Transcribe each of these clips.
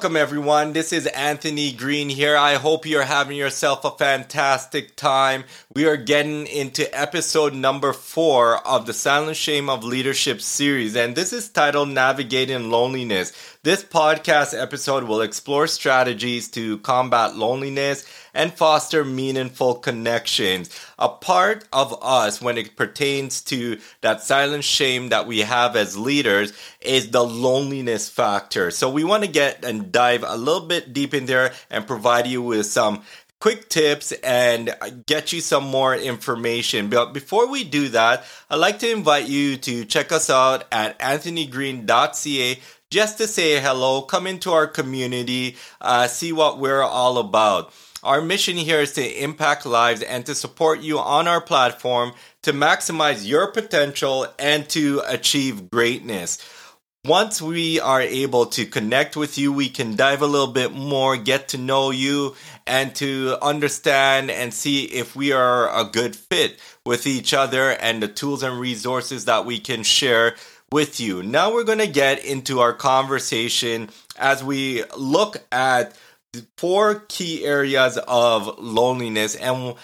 Welcome, everyone. This is Anthony Green here. I hope you're having yourself a fantastic time. We are getting into episode number four of the Silent Shame of Leadership series, and this is titled Navigating Loneliness. This podcast episode will explore strategies to combat loneliness and foster meaningful connections. A part of us when it pertains to that silent shame that we have as leaders is the loneliness factor. So we want to get and dive a little bit deep in there and provide you with some quick tips and get you some more information. But before we do that, I'd like to invite you to check us out at anthonygreen.ca just to say hello, come into our community, uh, see what we're all about. Our mission here is to impact lives and to support you on our platform to maximize your potential and to achieve greatness. Once we are able to connect with you, we can dive a little bit more, get to know you, and to understand and see if we are a good fit with each other and the tools and resources that we can share with you. Now we're going to get into our conversation as we look at four key areas of loneliness and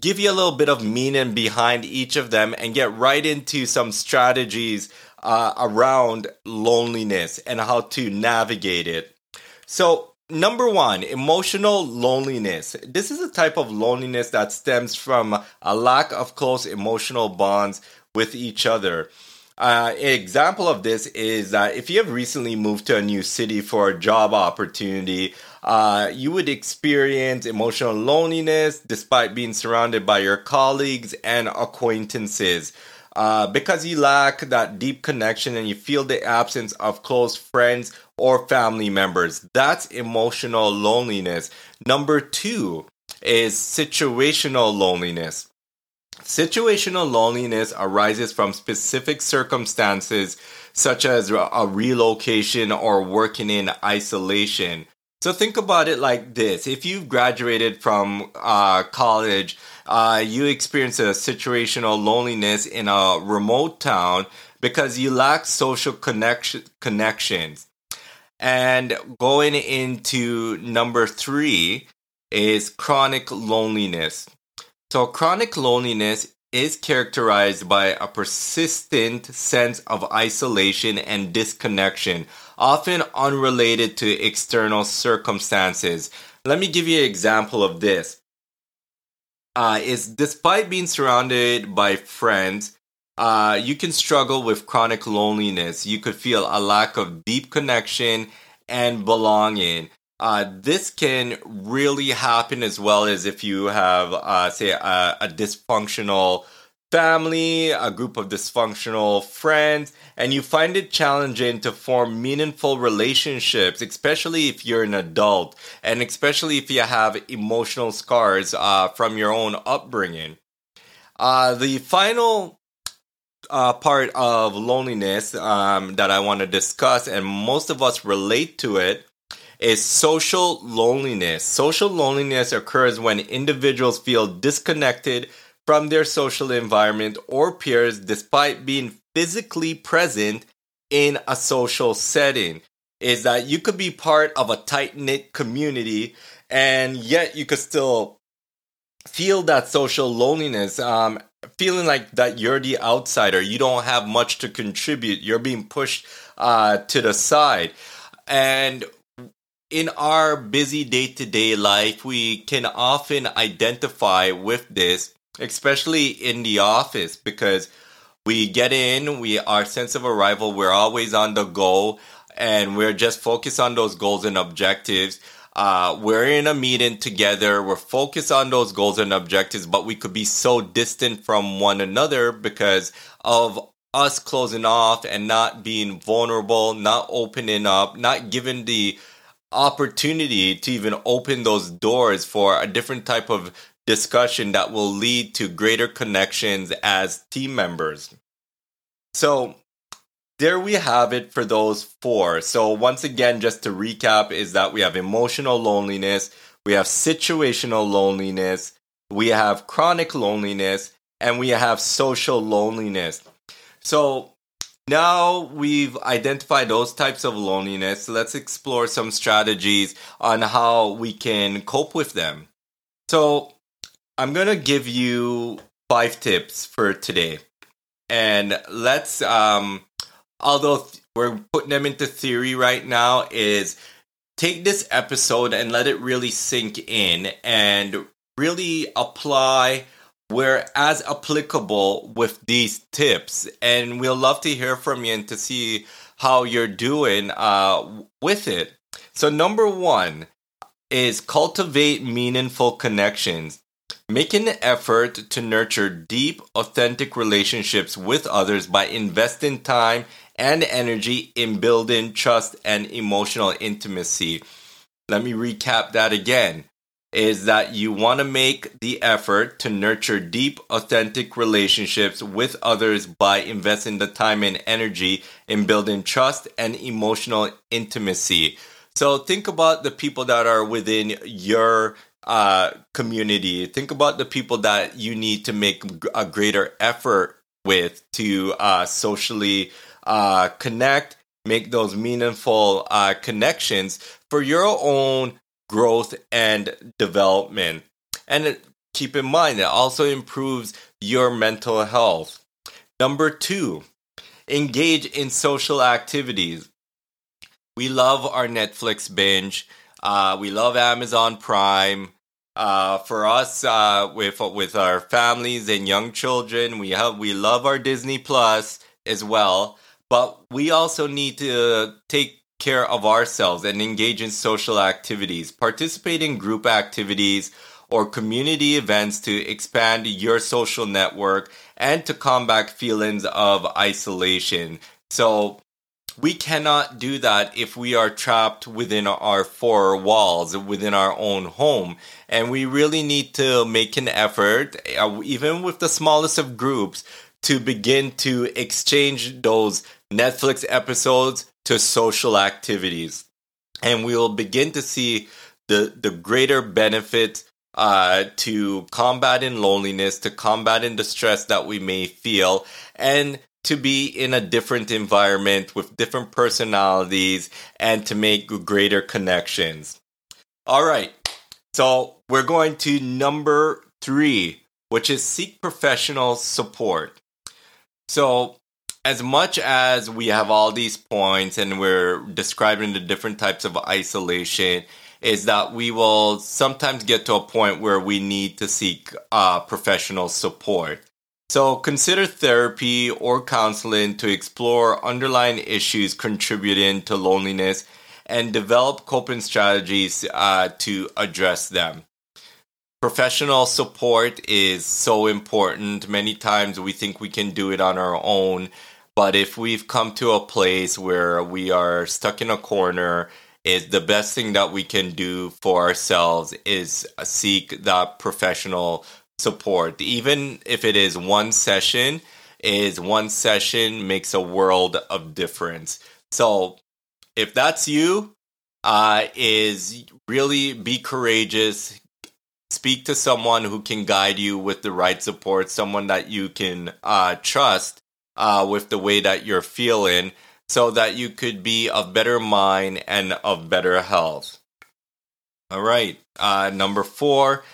give you a little bit of meaning behind each of them and get right into some strategies uh, around loneliness and how to navigate it. So, Number one, emotional loneliness. This is a type of loneliness that stems from a lack of close emotional bonds with each other. Uh, an example of this is that if you have recently moved to a new city for a job opportunity, uh, you would experience emotional loneliness despite being surrounded by your colleagues and acquaintances. Uh, because you lack that deep connection and you feel the absence of close friends or family members. That's emotional loneliness. Number two is situational loneliness. Situational loneliness arises from specific circumstances such as a relocation or working in isolation. So think about it like this. If you've graduated from uh, college, uh, you experience a situational loneliness in a remote town because you lack social connection, connections. And going into number three is chronic loneliness. So, chronic loneliness is characterized by a persistent sense of isolation and disconnection, often unrelated to external circumstances. Let me give you an example of this. Uh, is despite being surrounded by friends, uh, you can struggle with chronic loneliness. You could feel a lack of deep connection and belonging. Uh, this can really happen as well as if you have, uh, say, a, a dysfunctional family, a group of dysfunctional friends, and you find it challenging to form meaningful relationships, especially if you're an adult, and especially if you have emotional scars uh, from your own upbringing. Uh, the final uh, part of loneliness um, that I want to discuss, and most of us relate to it, is social loneliness. Social loneliness occurs when individuals feel disconnected from their social environment or peers despite being physically present in a social setting. Is that you could be part of a tight knit community and yet you could still feel that social loneliness, um, feeling like that you're the outsider, you don't have much to contribute, you're being pushed uh, to the side. And in our busy day to day life, we can often identify with this, especially in the office, because we get in, we our sense of arrival, we're always on the go, and we're just focused on those goals and objectives. Uh, we're in a meeting together, we're focused on those goals and objectives, but we could be so distant from one another because of us closing off and not being vulnerable, not opening up, not giving the opportunity to even open those doors for a different type of discussion that will lead to greater connections as team members. So, there we have it for those four. So, once again, just to recap, is that we have emotional loneliness, we have situational loneliness, we have chronic loneliness, and we have social loneliness. So, now we've identified those types of loneliness. Let's explore some strategies on how we can cope with them. So, I'm going to give you five tips for today. And let's, um, although we're putting them into theory right now, is take this episode and let it really sink in and really apply where as applicable with these tips. And we'll love to hear from you and to see how you're doing uh, with it. So, number one is cultivate meaningful connections. Make an effort to nurture deep, authentic relationships with others by investing time and energy in building trust and emotional intimacy. Let me recap that again. Is that you want to make the effort to nurture deep, authentic relationships with others by investing the time and energy in building trust and emotional intimacy. So think about the people that are within your uh, community. Think about the people that you need to make a greater effort with to uh, socially uh, connect, make those meaningful uh, connections for your own growth and development. And keep in mind, it also improves your mental health. Number two, engage in social activities. We love our Netflix binge. Uh, we love Amazon Prime. Uh, for us, uh, with with our families and young children, we have we love our Disney Plus as well. But we also need to take care of ourselves and engage in social activities, participate in group activities or community events to expand your social network and to combat feelings of isolation. So we cannot do that if we are trapped within our four walls, within our own home. And we really need to make an effort, uh, even with the smallest of groups, to begin to exchange those Netflix episodes to social activities. And we will begin to see the, the greater benefit uh, to combating loneliness, to combating the stress that we may feel, and to be in a different environment with different personalities and to make greater connections. All right. So we're going to number three, which is seek professional support. So, as much as we have all these points and we're describing the different types of isolation, is that we will sometimes get to a point where we need to seek uh, professional support. So consider therapy or counseling to explore underlying issues contributing to loneliness and develop coping strategies uh, to address them. Professional support is so important. Many times we think we can do it on our own, but if we've come to a place where we are stuck in a corner, is the best thing that we can do for ourselves is seek that professional support. Even if it is one session, is one session makes a world of difference. So if that's you, uh, is really be courageous. Speak to someone who can guide you with the right support, someone that you can uh, trust uh, with the way that you're feeling, so that you could be of better mind and of better health. All right. Uh, number four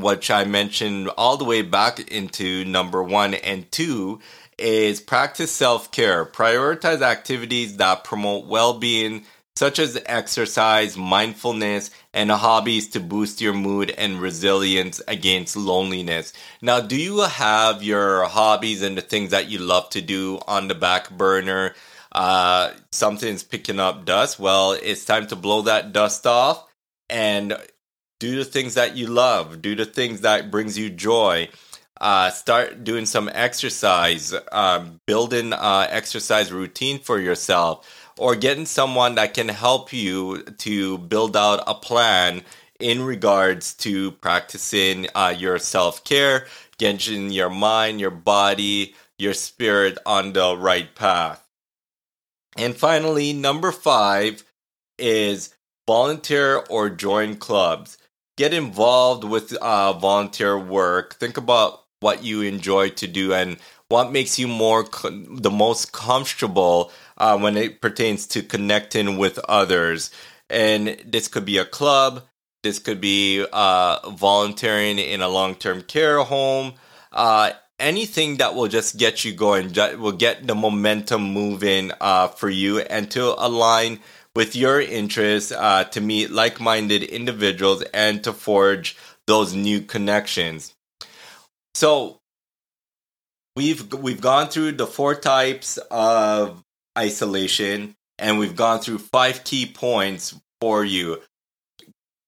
which I mentioned all the way back into number one and two, is practice self care. Prioritize activities that promote well being, such as exercise, mindfulness, and hobbies to boost your mood and resilience against loneliness. Now, do you have your hobbies and the things that you love to do on the back burner? Uh, something's picking up dust. Well, it's time to blow that dust off and do the things that you love do the things that brings you joy uh, start doing some exercise um, building uh, exercise routine for yourself or getting someone that can help you to build out a plan in regards to practicing uh, your self-care getting your mind your body your spirit on the right path and finally number five is volunteer or join clubs get involved with uh, volunteer work. Think about what you enjoy to do and what makes you more the most comfortable uh, when it pertains to connecting with others. And this could be a club, this could be uh, volunteering in a long term care home. Uh, anything that will just get you going, will get the momentum moving uh, for you and to align with your interests, uh, to meet like minded individuals and to forge those new connections. So, we've we've gone through the four types of isolation and we've gone through five key points for you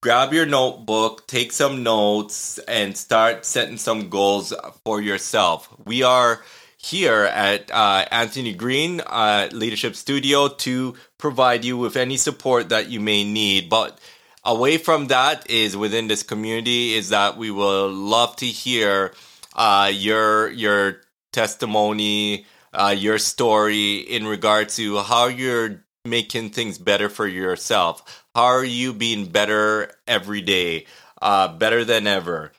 grab your notebook, take some notes, and start setting some goals for yourself. We are here at uh, Anthony Green uh, Leadership Studio to provide you with any support that you may need. But away from that is within this community is that we will love to hear uh, your your testimony, uh, your story in regard to how you're making things better for yourself how are you being better every day? Uh, better than ever.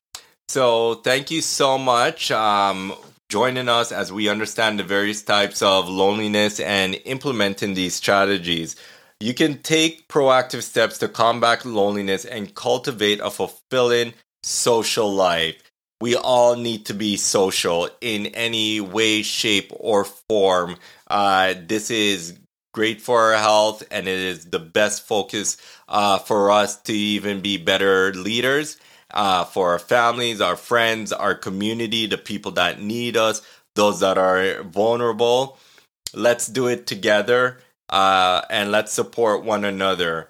So thank you so much. Um, joining us as we understand the various types of loneliness and implementing these strategies. You can take proactive steps to combat loneliness and cultivate a fulfilling social life. We all need to be social in any way, shape, or form. Uh, this is great for our health, and it is the best focus uh, for us to even be better leaders uh, for our families, our friends, our community, the people that need us, those that are vulnerable. Let's do it together uh, and let's support one another.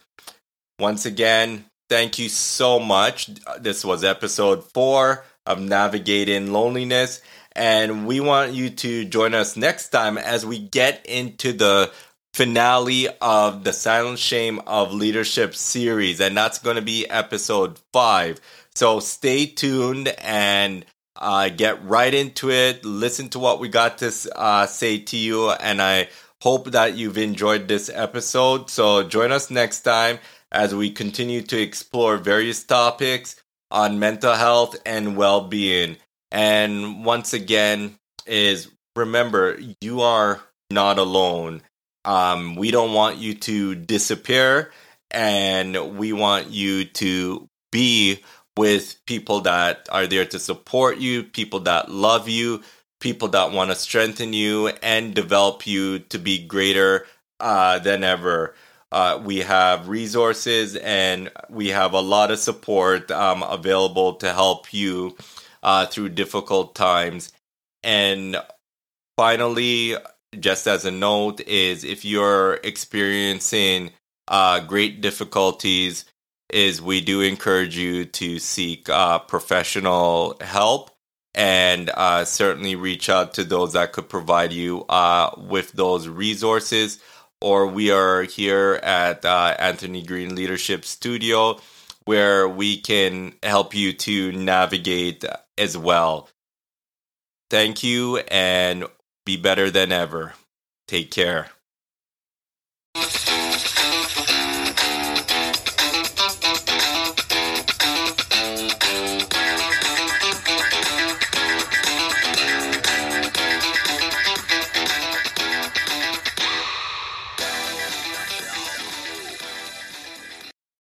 Once again, thank you so much. This was episode four of Navigating Loneliness. And we want you to join us next time as we get into the finale of the Silent Shame of Leadership series, and that's going to be episode five. So stay tuned and uh, get right into it. Listen to what we got to uh, say to you, and I hope that you've enjoyed this episode. So join us next time as we continue to explore various topics on mental health and well being. And once again, is remember, you are not alone um, we don't want you to disappear, and we want you to be with people that are there to support you, people that love you, people that want to strengthen you and develop you to be greater uh, than ever. Uh, we have resources and we have a lot of support um, available to help you uh, through difficult times. And finally, just as a note, is if you're experiencing uh, great difficulties, is we do encourage you to seek uh, professional help and uh, certainly reach out to those that could provide you with those resources. Or we are here at uh, Anthony Green Leadership Studio where we can help you to navigate as well. Thank you and be better than ever. Take care.